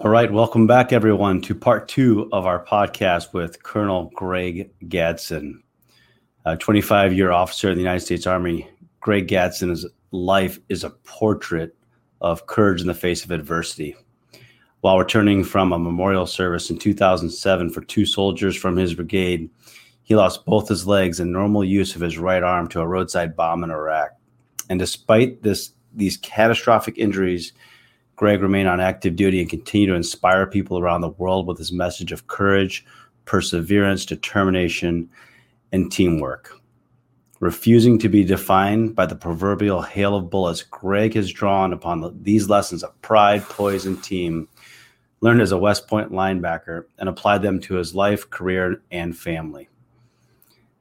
All right, welcome back, everyone, to part two of our podcast with Colonel Greg Gadson, a 25 year officer in the United States Army. Greg Gadson's life is a portrait of courage in the face of adversity. While returning from a memorial service in 2007 for two soldiers from his brigade, he lost both his legs and normal use of his right arm to a roadside bomb in Iraq. And despite this, these catastrophic injuries, Greg remained on active duty and continued to inspire people around the world with his message of courage, perseverance, determination, and teamwork. Refusing to be defined by the proverbial hail of bullets, Greg has drawn upon the, these lessons of pride, poise, and team, learned as a West Point linebacker, and applied them to his life, career, and family.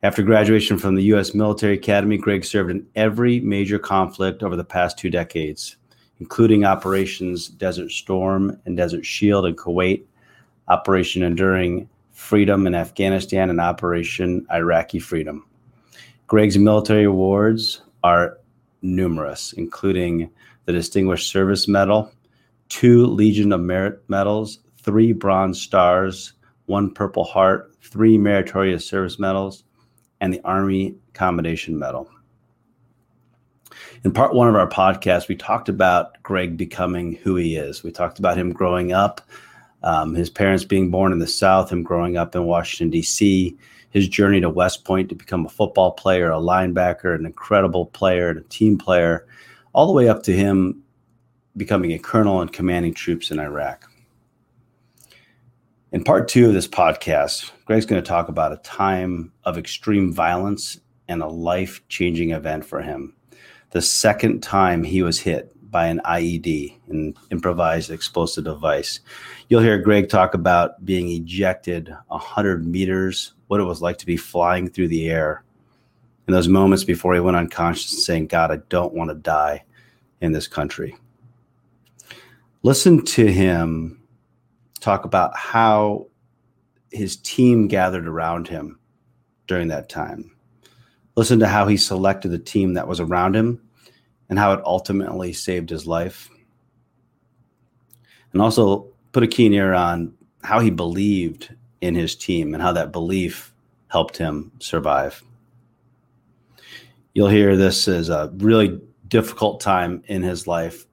After graduation from the U.S. Military Academy, Greg served in every major conflict over the past two decades including Operations Desert Storm and Desert Shield in Kuwait, Operation Enduring Freedom in Afghanistan, and Operation Iraqi Freedom. Greg's military awards are numerous, including the Distinguished Service Medal, two Legion of Merit medals, three Bronze Stars, one Purple Heart, three Meritorious Service Medals, and the Army Commendation Medal in part one of our podcast, we talked about Greg becoming who he is. We talked about him growing up, um, his parents being born in the South, him growing up in Washington, D.C., his journey to West Point to become a football player, a linebacker, an incredible player, and a team player, all the way up to him becoming a colonel and commanding troops in Iraq. In part two of this podcast, Greg's going to talk about a time of extreme violence and a life changing event for him the second time he was hit by an IED, an improvised explosive device. You'll hear Greg talk about being ejected 100 meters, what it was like to be flying through the air in those moments before he went unconscious saying, God, I don't want to die in this country. Listen to him talk about how his team gathered around him during that time listen to how he selected the team that was around him and how it ultimately saved his life. And also put a keen ear on how he believed in his team and how that belief helped him survive. You'll hear this as a really difficult time in his life,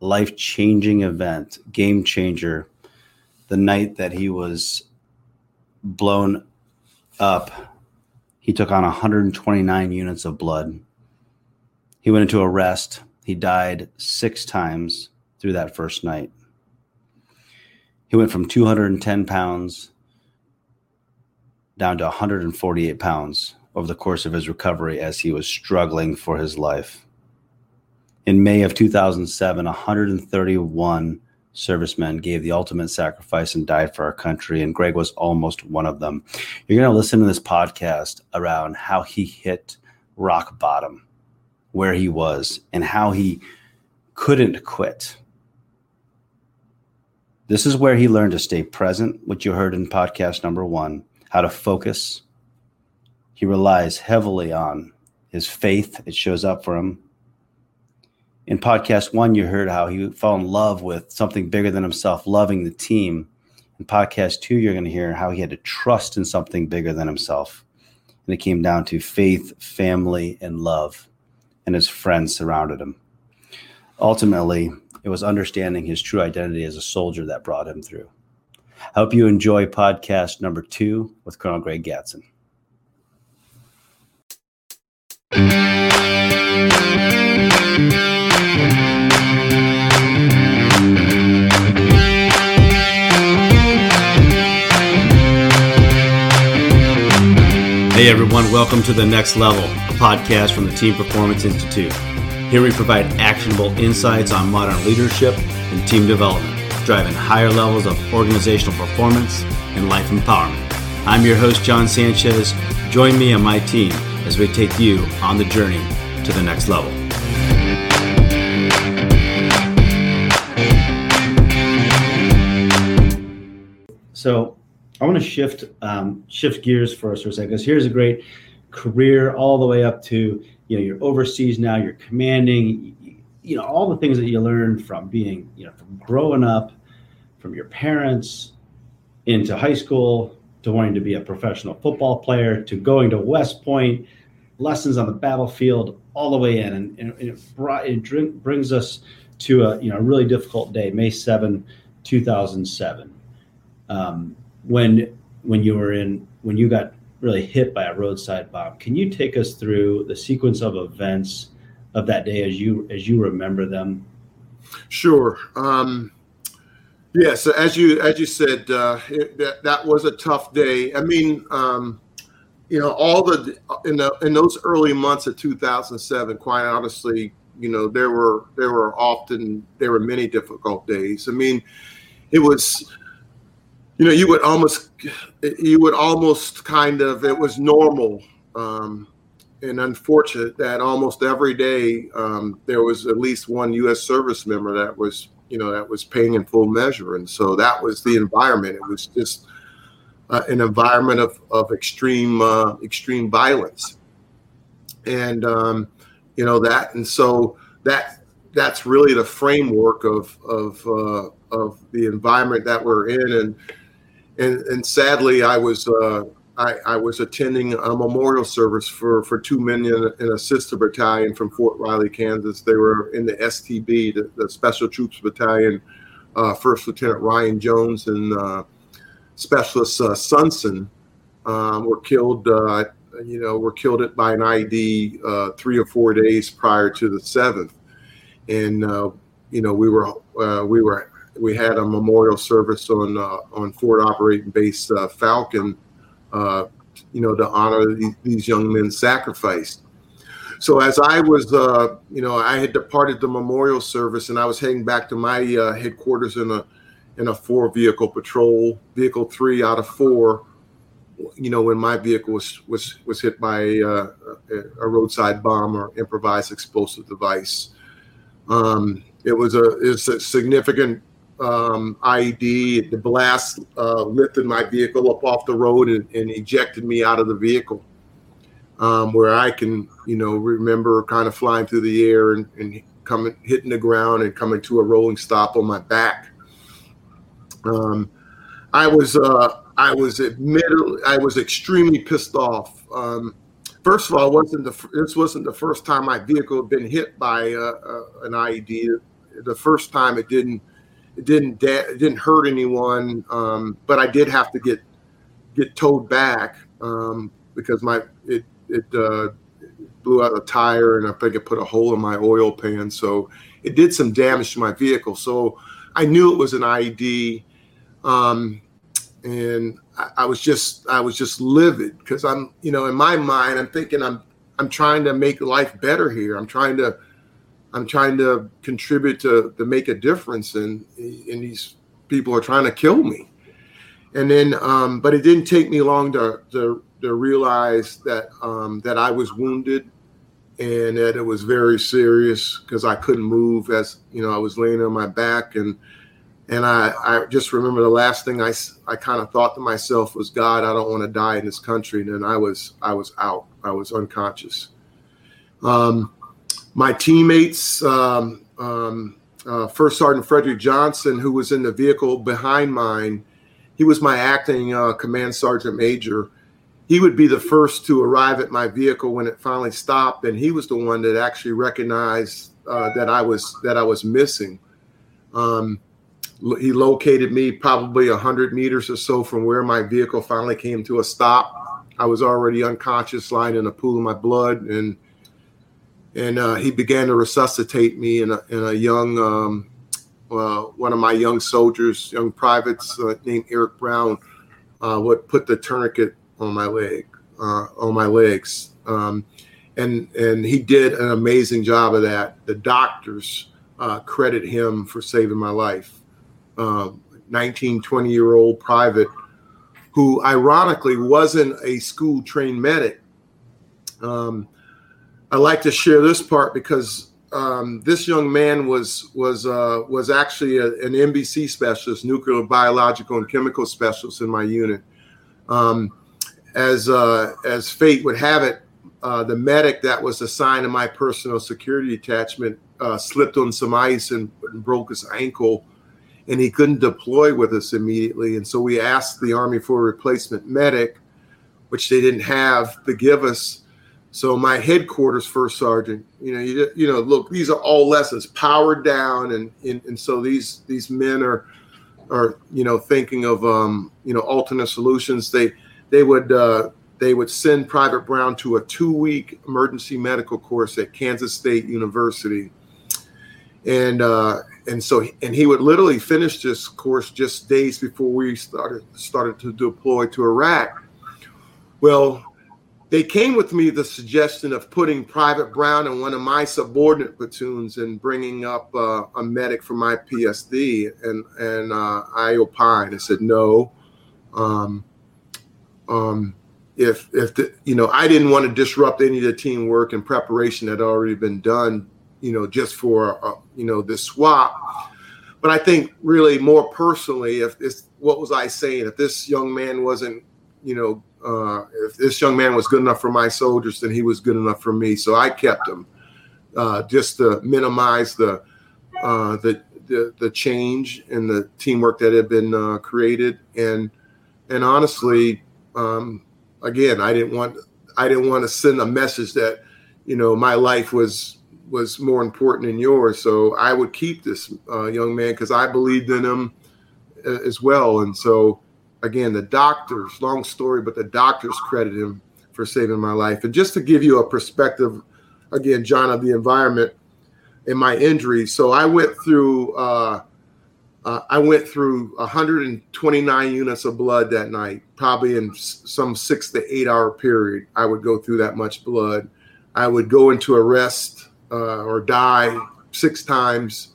life changing event, game changer. The night that he was blown up he took on 129 units of blood. He went into arrest. He died six times through that first night. He went from 210 pounds down to 148 pounds over the course of his recovery as he was struggling for his life. In May of 2007, 131 servicemen gave the ultimate sacrifice and died for our country, and Greg was almost one of them. You're going to listen to this podcast around how he hit rock bottom, where he was, and how he couldn't quit. This is where he learned to stay present, which you heard in podcast number one, how to focus. He relies heavily on his faith, it shows up for him in podcast one, you heard how he fell in love with something bigger than himself, loving the team. In podcast two, you're going to hear how he had to trust in something bigger than himself. And it came down to faith, family, and love. And his friends surrounded him. Ultimately, it was understanding his true identity as a soldier that brought him through. I hope you enjoy podcast number two with Colonel Greg Gadson. Hey everyone, welcome to The Next Level, a podcast from the Team Performance Institute. Here we provide actionable insights on modern leadership and team development, driving higher levels of organizational performance and life empowerment. I'm your host, John Sanchez. Join me and my team as we take you on the journey to the next level. So, I want to shift um, shift gears for us for a second because here's a great career all the way up to you know you're overseas now, you're commanding, you know all the things that you learn from being you know from growing up from your parents into high school to wanting to be a professional football player to going to West Point, lessons on the battlefield, all the way in, and, and it, brought, it brings us to a you know a really difficult day, May 7, 2007, um, when when you were in when you got really hit by a roadside bomb. Can you take us through the sequence of events of that day as you as you remember them? Sure. Um, yeah. So as you as you said, uh, it, that that was a tough day. I mean, um, you know, all the in the in those early months of 2007, quite honestly, you know, there were there were often there were many difficult days. I mean, it was you know you would almost you would almost kind of it was normal um, and unfortunate that almost every day um, there was at least one U.S. service member that was you know that was paying in full measure, and so that was the environment. It was just uh, an environment of of extreme uh, extreme violence, and um, you know that, and so that that's really the framework of of uh, of the environment that we're in, and and and sadly, I was uh, I, I, was attending a memorial service for for two men in, in, a sister battalion from Fort Riley, Kansas. They were in the STB, the, the Special Troops Battalion. Uh, First Lieutenant Ryan Jones and uh, Specialist uh, Sunson um, were killed. Uh, you know, were killed by an ID uh, three or four days prior to the seventh, and uh, you know we were we were we had a memorial service on uh, on Forward Operating Base uh, Falcon, uh, you know, to honor these, these, young men's sacrifice. So as I was, uh, you know, I had departed the memorial service and I was heading back to my uh, headquarters in a in a four vehicle patrol, vehicle three out of four. You know, when my vehicle was was was hit by uh, a roadside bomb or improvised explosive device. Um, it was a it's a significant um, IED. The blast uh, lifted my vehicle up off the road and, and ejected me out of the vehicle. Um, where I can, you know, remember kind of flying through the air and, and coming, hitting the ground and coming to a rolling stop on my back. Um, I was, uh, I was admittedly, I was extremely pissed off. Um, first of all, wasn't the this wasn't the first time my vehicle had been hit by uh, uh, an IED. The first time it didn't didn't da- didn't hurt anyone, um, but I did have to get get towed back um, because my it it uh, blew out a tire and I think it put a hole in my oil pan, so it did some damage to my vehicle. So I knew it was an IED, um, and I, I was just I was just livid because I'm you know in my mind I'm thinking I'm I'm trying to make life better here. I'm trying to I'm trying to contribute to to make a difference, and and these people are trying to kill me. And then, um, but it didn't take me long to to, to realize that um, that I was wounded, and that it was very serious because I couldn't move as you know I was laying on my back, and and I I just remember the last thing I I kind of thought to myself was God, I don't want to die in this country, and then I was I was out, I was unconscious. Um, my teammates, um, um, uh, First Sergeant Frederick Johnson, who was in the vehicle behind mine, he was my acting uh, command sergeant major. He would be the first to arrive at my vehicle when it finally stopped, and he was the one that actually recognized uh, that I was that I was missing. Um, he located me probably a hundred meters or so from where my vehicle finally came to a stop. I was already unconscious, lying in a pool of my blood, and and uh, he began to resuscitate me in a, young um, uh, one of my young soldiers, young privates uh, named Eric Brown, uh, would put the tourniquet on my leg, uh, on my legs, um, and and he did an amazing job of that. The doctors uh, credit him for saving my life. 19, 20 year old private who ironically wasn't a school trained medic. Um, I like to share this part because um, this young man was was uh, was actually a, an NBC specialist, nuclear, biological, and chemical specialist in my unit. Um, as uh, as fate would have it, uh, the medic that was assigned to my personal security detachment uh, slipped on some ice and, and, broke his ankle, and he couldn't deploy with us immediately. And so we asked the Army for a replacement medic, which they didn't have to give us. So my headquarters first sergeant, you know, you, you know, look, these are all lessons powered down, and, and and so these these men are are you know thinking of um, you know alternate solutions. They they would uh, they would send Private Brown to a two week emergency medical course at Kansas State University, and uh, and so and he would literally finish this course just days before we started started to deploy to Iraq. Well, they came with me the suggestion of putting Private Brown in one of my subordinate platoons and bringing up uh, a medic from my PSD, and and uh, I opined. I said no. Um, um, if if the, you know, I didn't want to disrupt any of the teamwork and preparation that had already been done, you know, just for uh, you know this swap. But I think really more personally, if this, what was I saying? If this young man wasn't, you know, uh, if this young man was good enough for my soldiers, then he was good enough for me. So I kept him uh, just to minimize the, uh, the the the change in the teamwork that had been uh, created. And and honestly, um, again, I didn't want I didn't want to send a message that you know my life was was more important than yours. So I would keep this uh, young man because I believed in him uh, as well. And so again, the doctors, long story, but the doctors credit him for saving my life. And just to give you a perspective, again, John, of the environment and my injury. So I went through. Uh, uh, I went through 129 units of blood that night, probably in some six to eight hour period. I would go through that much blood. I would go into arrest uh, or die six times.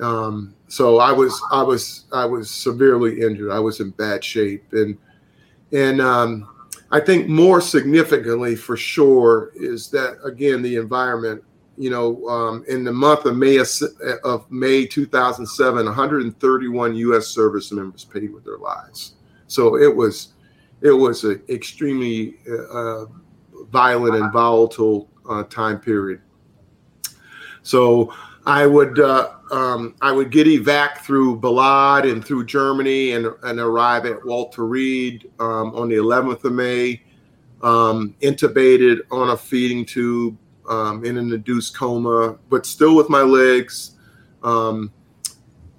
Um, so I was I was I was severely injured. I was in bad shape, and and um, I think more significantly for sure is that again the environment you know, um, in the month of May of, May 2007, 131 U.S. service members paid with their lives. So it was, it was an extremely uh, violent and volatile uh, time period. So I would uh, um, I would get evac through Balad and through Germany and, and arrive at Walter Reed um, on the 11th of May, um, intubated on a feeding tube um, in an induced coma, but still with my legs. Um,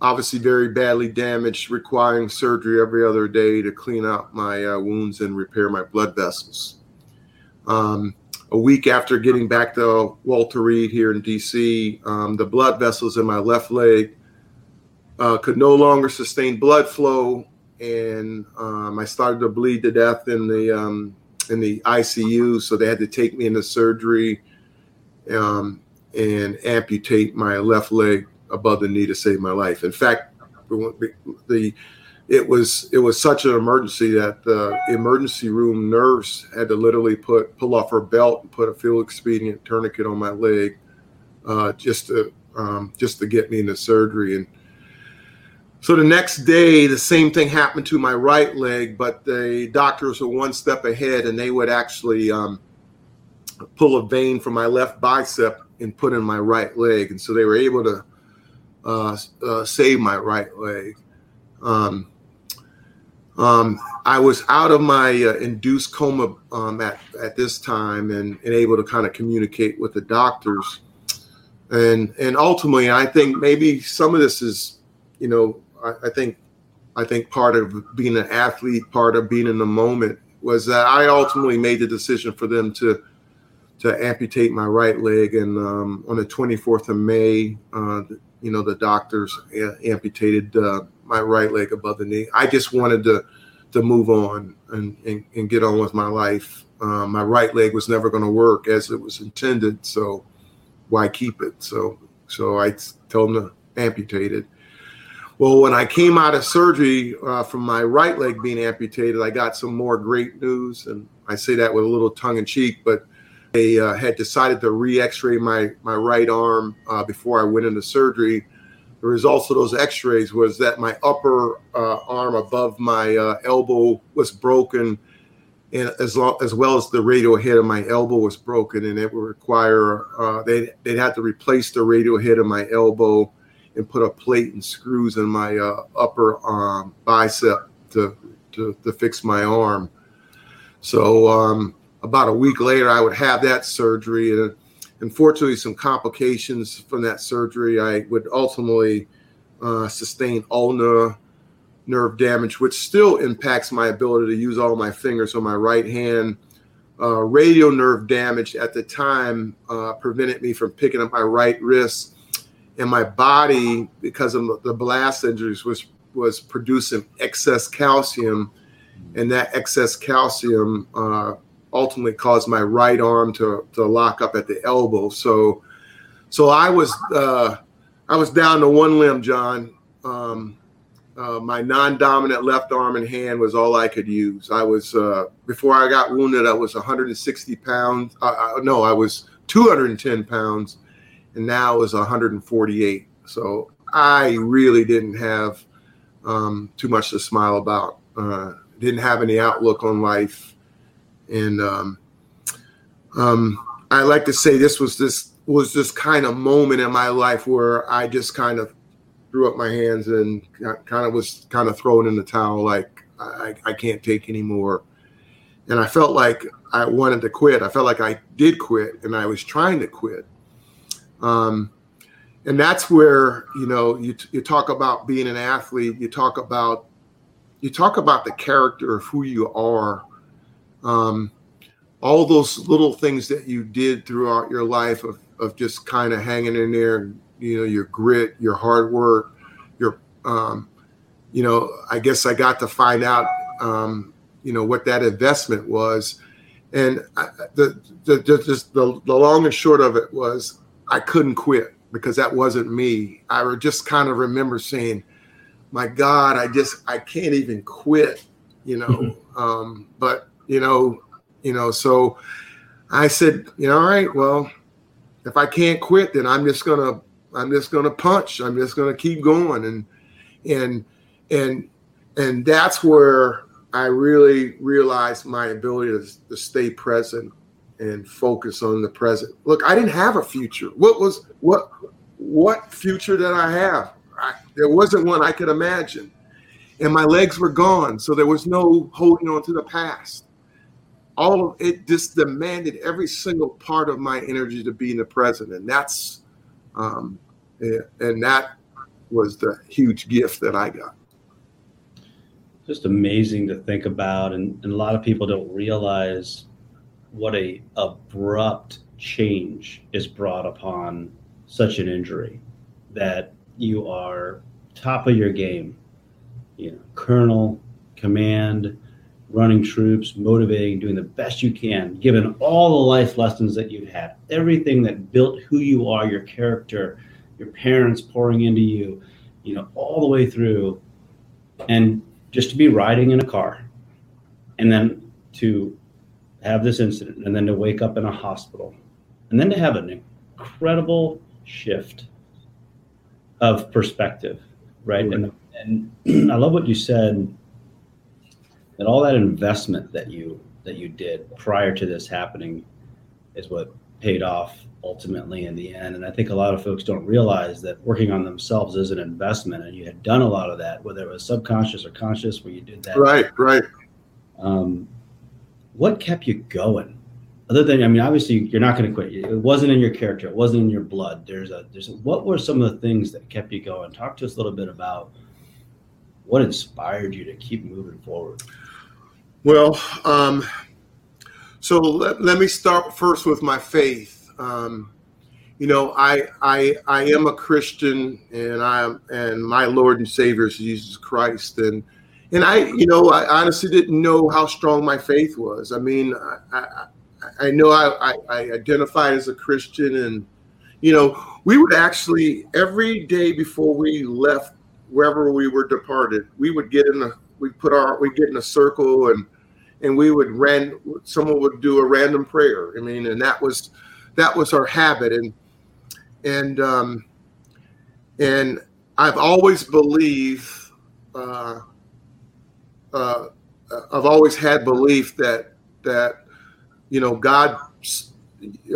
obviously, very badly damaged, requiring surgery every other day to clean out my uh, wounds and repair my blood vessels. Um, a week after getting back to Walter Reed here in DC, um, the blood vessels in my left leg uh, could no longer sustain blood flow, and um, I started to bleed to death in the um, in the ICU. So they had to take me into surgery um, and amputate my left leg above the knee to save my life. In fact, the it was it was such an emergency that the emergency room nurse had to literally put pull off her belt and put a field expedient tourniquet on my leg uh, just to um, just to get me into surgery and so the next day the same thing happened to my right leg but the doctors were one step ahead and they would actually um, pull a vein from my left bicep and put in my right leg, and so they were able to uh, uh, save my right leg. Um, um, I was out of my uh, induced coma um, at, at this time and, and able to kind of communicate with the doctors. And and ultimately, I think maybe some of this is, you know, I, I think I think part of being an athlete, part of being in the moment was that I ultimately made the decision for them to to amputate my right leg. And um, on the 24th of May, uh, you know, the doctors amputated uh, my right leg above the knee. I just wanted to to move on and, and, and get on with my life. Uh, my right leg was never going to work as it was intended, so why keep it? So so I told them to amputate it. Well, when I came out of surgery uh, from my right leg being amputated, I got some more great news, and I say that with a little tongue in cheek, but they uh, had decided to re-X-ray my my right arm uh, before I went into surgery. The results of those X-rays was that my upper uh, arm above my uh, elbow was broken, and as long as well as the radial head of my elbow was broken, and it would require uh, they they'd have to replace the radial head of my elbow and put a plate and screws in my uh, upper um, bicep to, to, to fix my arm. So um, about a week later, I would have that surgery, and unfortunately, some complications from that surgery. I would ultimately uh, sustain ulnar nerve damage, which still impacts my ability to use all my fingers on my right hand. Uh, radial nerve damage at the time uh, prevented me from picking up my right wrist, and my body, because of the blast injuries, was was producing excess calcium, and that excess calcium uh, ultimately caused my right arm to to lock up at the elbow. So, so I was uh, I was down to one limb, John. Um, uh, my non-dominant left arm and hand was all I could use. I was uh, before I got wounded. I was 160 pounds. Uh, uh, no, I was 210 pounds, and now I was 148. So I really didn't have um, too much to smile about. Uh, didn't have any outlook on life, and um, um, I like to say this was this was this kind of moment in my life where I just kind of threw up my hands and kind of was kind of throwing in the towel, like I, I can't take anymore. And I felt like I wanted to quit. I felt like I did quit, and I was trying to quit. Um, and that's where you know you you talk about being an athlete. You talk about you talk about the character of who you are. Um, all those little things that you did throughout your life of, of just kind of hanging in there, you know, your grit, your hard work, your, um, you know, I guess I got to find out, um, you know, what that investment was. And I, the, the, the, just the, the long and short of it was I couldn't quit because that wasn't me. I just kind of remember saying, my God, I just, I can't even quit, you know, mm-hmm. um, but you know, you know, so I said, you know, all right, well, if I can't quit, then I'm just gonna I'm just gonna punch. I'm just gonna keep going, and and and and that's where I really realized my ability to, to stay present and focus on the present. Look, I didn't have a future. What was what what future did I have? I, there wasn't one I could imagine, and my legs were gone, so there was no holding on to the past all of it just demanded every single part of my energy to be in the present and that's um, and that was the huge gift that i got. Just amazing to think about and, and a lot of people don't realize what a abrupt change is brought upon such an injury that you are top of your game. You know colonel command running troops, motivating, doing the best you can, given all the life lessons that you've had, everything that built who you are, your character, your parents pouring into you, you know, all the way through. And just to be riding in a car and then to have this incident and then to wake up in a hospital and then to have an incredible shift of perspective, right? And, and I love what you said that all that investment that you that you did prior to this happening is what paid off ultimately in the end. And I think a lot of folks don't realize that working on themselves is an investment, and you had done a lot of that, whether it was subconscious or conscious, where you did that. Right, right. Um, what kept you going? Other than, I mean, obviously you're not going to quit. It wasn't in your character. It wasn't in your blood. There's a, there's a, what were some of the things that kept you going? Talk to us a little bit about what inspired you to keep moving forward. Well, um, so let, let me start first with my faith. Um, you know, I I I am a Christian, and I am, and my Lord and Savior is Jesus Christ, and and I, you know, I honestly didn't know how strong my faith was. I mean, I I, I know I, I, I identified as a Christian, and you know, we would actually every day before we left wherever we were departed, we would get in a we put our we get in a circle and and we would ran someone would do a random prayer. I mean, and that was that was our habit and and um and I've always believed uh uh I've always had belief that that you know God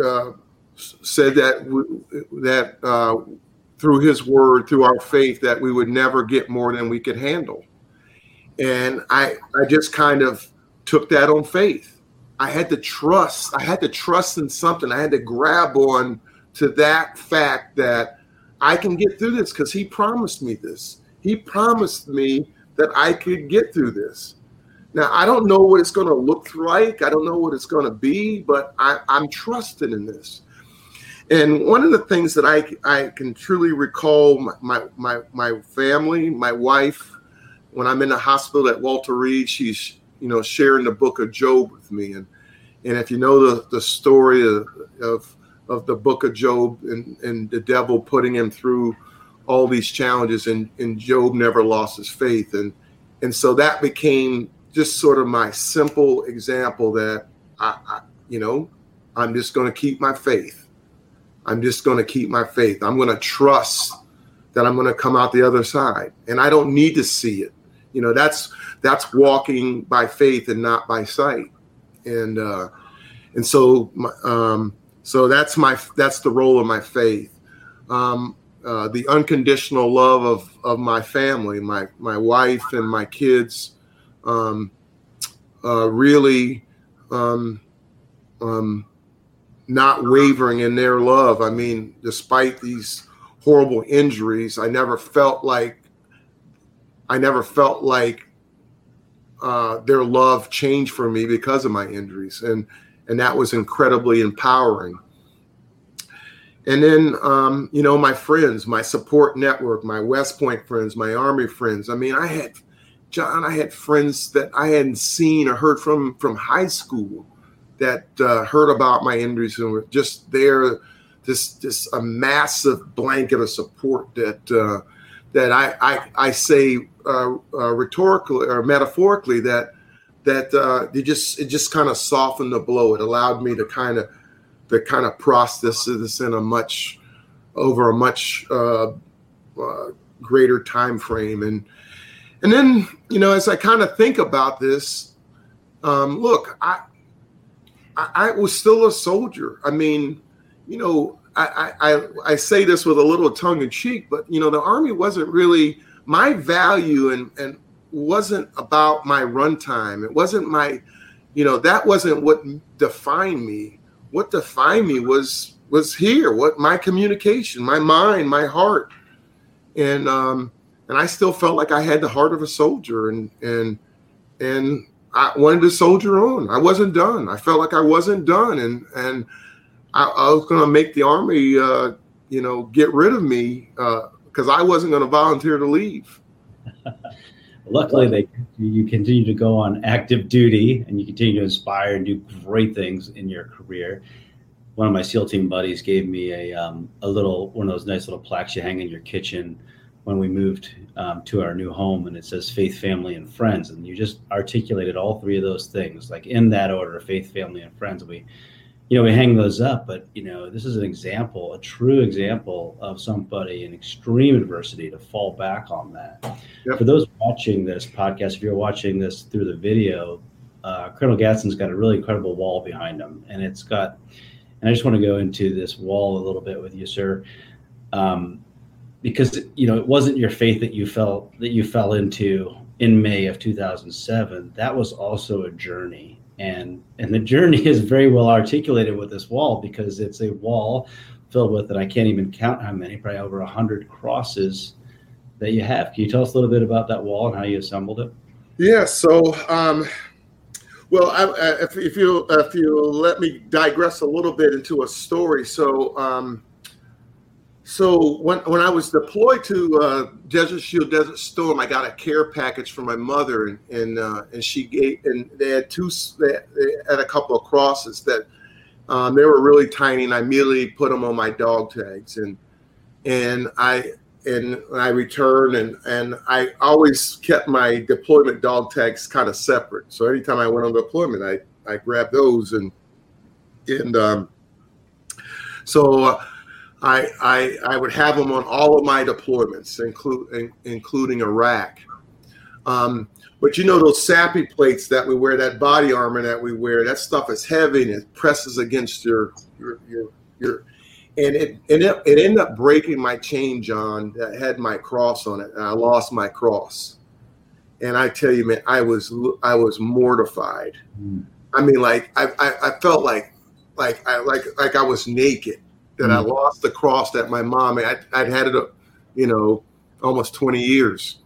uh, said that that uh, through His Word, through our faith, that we would never get more than we could handle. And I, I just kind of took that on faith. I had to trust. I had to trust in something. I had to grab on to that fact that I can get through this because He promised me this. He promised me that I could get through this. Now, I don't know what it's going to look like. I don't know what it's going to be, but I, I'm trusting in this. And one of the things that I, I can truly recall my, my, my family, my wife, when I'm in the hospital at Walter Reed, she's, you know, sharing the book of Job with me. And, and if you know the, the story of, of, of the book of Job and, and the devil putting him through all these challenges and, and Job never lost his faith. And, and so that became just sort of my simple example that I, I you know, I'm just going to keep my faith. I'm just going to keep my faith. I'm going to trust that I'm going to come out the other side, and I don't need to see it. You know, that's that's walking by faith and not by sight, and uh, and so um, so that's my that's the role of my faith. Um, uh, the unconditional love of of my family, my my wife and my kids, um, uh, really um, um, not wavering in their love. I mean, despite these horrible injuries, I never felt like I never felt like uh, their love changed for me because of my injuries, and and that was incredibly empowering. And then, um, you know, my friends, my support network, my West Point friends, my Army friends. I mean, I had John, I had friends that I hadn't seen or heard from from high school that uh, heard about my injuries and were just there. This this a massive blanket of support that uh, that I I, I say uh, uh rhetorically or metaphorically that that uh, it just it just kind of softened the blow. It allowed me to kind of to kind of process this in a much over a much uh, greater time frame and and then, you know, as I kind of think about this, um, look, I, I, I was still a soldier. I mean, you know, I, I, I say this with a little tongue in cheek, but you know, the army wasn't really my value and and wasn't about my runtime. It wasn't my, you know, that wasn't what defined me. What defined me was was here. What my communication, my mind, my heart, and um, and I still felt like I had the heart of a soldier, and and and I wanted to soldier on. I wasn't done. I felt like I wasn't done, and and I, I was going to make the army, uh, you know, get rid of me because I wasn't going to volunteer to leave. Luckily, they you continue to go on active duty, and you continue to inspire and do great things in your career. One of my SEAL team buddies gave me a um, a little one of those nice little plaques you hang in your kitchen when we moved um, to our new home and it says faith family and friends and you just articulated all three of those things like in that order faith family and friends we you know we hang those up but you know this is an example a true example of somebody in extreme adversity to fall back on that yep. for those watching this podcast if you're watching this through the video uh, colonel gadson's got a really incredible wall behind him and it's got and i just want to go into this wall a little bit with you sir um, because you know it wasn't your faith that you felt that you fell into in May of 2007. That was also a journey, and and the journey is very well articulated with this wall because it's a wall filled with, and I can't even count how many, probably over a hundred crosses that you have. Can you tell us a little bit about that wall and how you assembled it? Yeah. So. Um, well, I, if, if, you if you let me digress a little bit into a story, so um, so when, when I was deployed to uh, Desert Shield Desert Storm, I got a care package from my mother, and and, uh, and she gave and they had two they had a couple of crosses that um, they were really tiny, and I immediately put them on my dog tags, and and I and I returned, and and I always kept my deployment dog tags kind of separate. So anytime I went on deployment, I I grabbed those, and and um, so. Uh, I, I, I would have them on all of my deployments, include, in, including Iraq. Um, but you know those SAPI plates that we wear, that body armor that we wear, that stuff is heavy and it presses against your your your, your and it, and it it ended up breaking my chain, John, that had my cross on it, and I lost my cross. And I tell you, man, I was I was mortified. Mm. I mean, like I, I, I felt like like I like like I was naked that mm. I lost the cross that my mom I, I'd had it, you know, almost twenty years.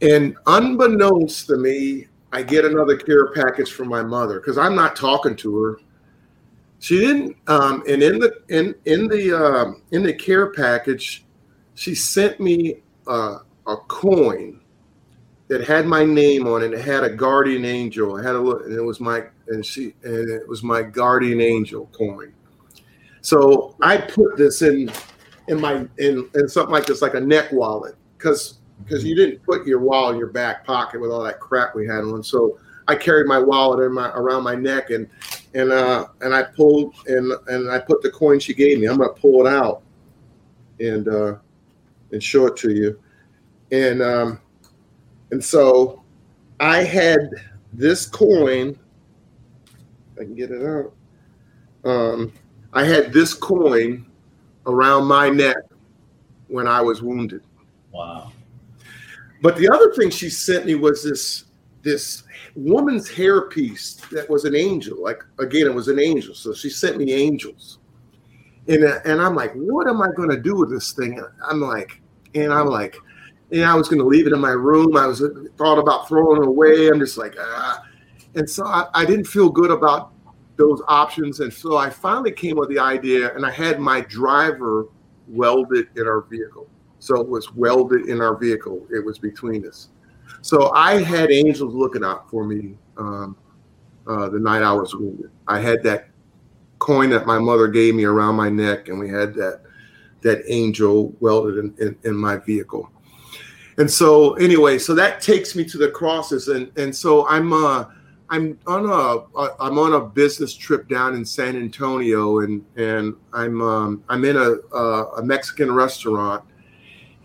And unbeknownst to me, I get another care package from my mother because I'm not talking to her. She didn't, um, and in the in in the um, in the care package, she sent me uh, a coin that had my name on it. It had a guardian angel. I had a look, and it was my and she and it was my guardian angel coin. So I put this in in my in, in something like this, like a neck wallet, because because you didn't put your wallet in your back pocket with all that crap we had on. So I carried my wallet in my around my neck and and uh and I pulled and and I put the coin she gave me. I'm gonna pull it out and uh and show it to you. And um and so I had this coin. I can get it out. Um I had this coin around my neck when I was wounded. Wow. But the other thing she sent me was this this woman's hair piece that was an angel. Like again, it was an angel. So she sent me angels, and and I'm like, what am I going to do with this thing? I'm like, and I'm like, and I was going to leave it in my room. I was thought about throwing it away. I'm just like, ah. And so I, I didn't feel good about those options. And so I finally came with the idea, and I had my driver welded in our vehicle. So it was welded in our vehicle. It was between us. So I had angels looking out for me um, uh, the night I was wounded. I had that coin that my mother gave me around my neck, and we had that that angel welded in, in, in my vehicle. And so anyway, so that takes me to the crosses, and and so I'm uh, I'm on a I'm on a business trip down in San Antonio, and and I'm um, I'm in a a Mexican restaurant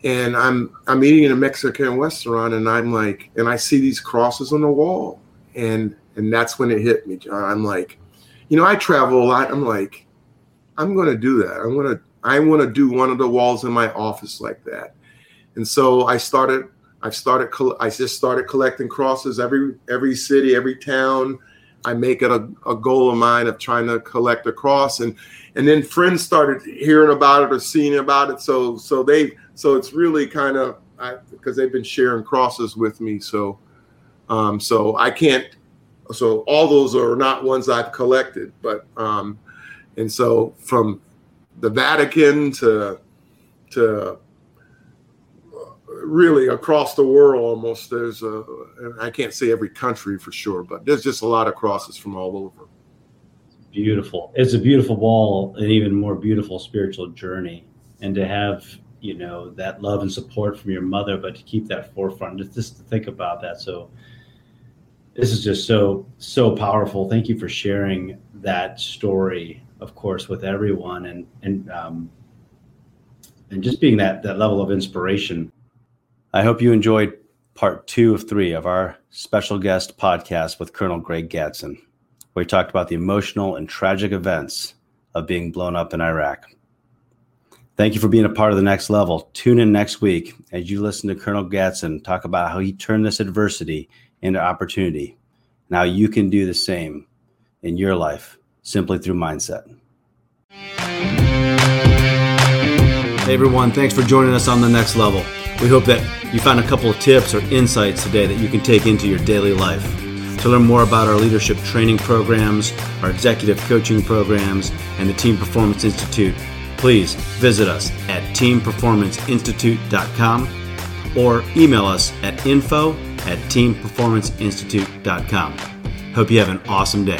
and I'm I'm eating in a Mexican restaurant, and I'm like, and I see these crosses on the wall, and and that's when it hit me, John. I'm like, you know, I travel a lot. I'm like, I'm to do that. I'm to I want to do one of the walls in my office like that, and so I started. I started. I just started collecting crosses every every city, every town. I make it a, a goal of mine of trying to collect a cross, and and then friends started hearing about it or seeing about it. So so they so it's really kind of because they've been sharing crosses with me. So, um, so I can't. So all those are not ones I've collected, but um, and so from the Vatican to to really across the world almost there's a i can't say every country for sure but there's just a lot of crosses from all over. Beautiful. It's a beautiful wall an even more beautiful spiritual journey. And to have you know that love and support from your mother but to keep that forefront just, just to think about that. So this is just so so powerful. Thank you for sharing that story of course with everyone. And and um and just being that that level of inspiration i hope you enjoyed part two of three of our special guest podcast with colonel greg gadson where he talked about the emotional and tragic events of being blown up in iraq Thank you for being a part of the next level. Tune in next week as you listen to Colonel Gadson talk about how he turned this adversity into opportunity. Now you can do the same in your life simply through mindset. Hey everyone, thanks for joining us on the next level. We hope that you found a couple of tips or insights today that you can take into your daily life. To learn more about our leadership training programs, our executive coaching programs, and the Team Performance Institute, please visit us at teamperformanceinstitute.com or email us at info at teamperformanceinstitute.com. Hope you have an awesome day.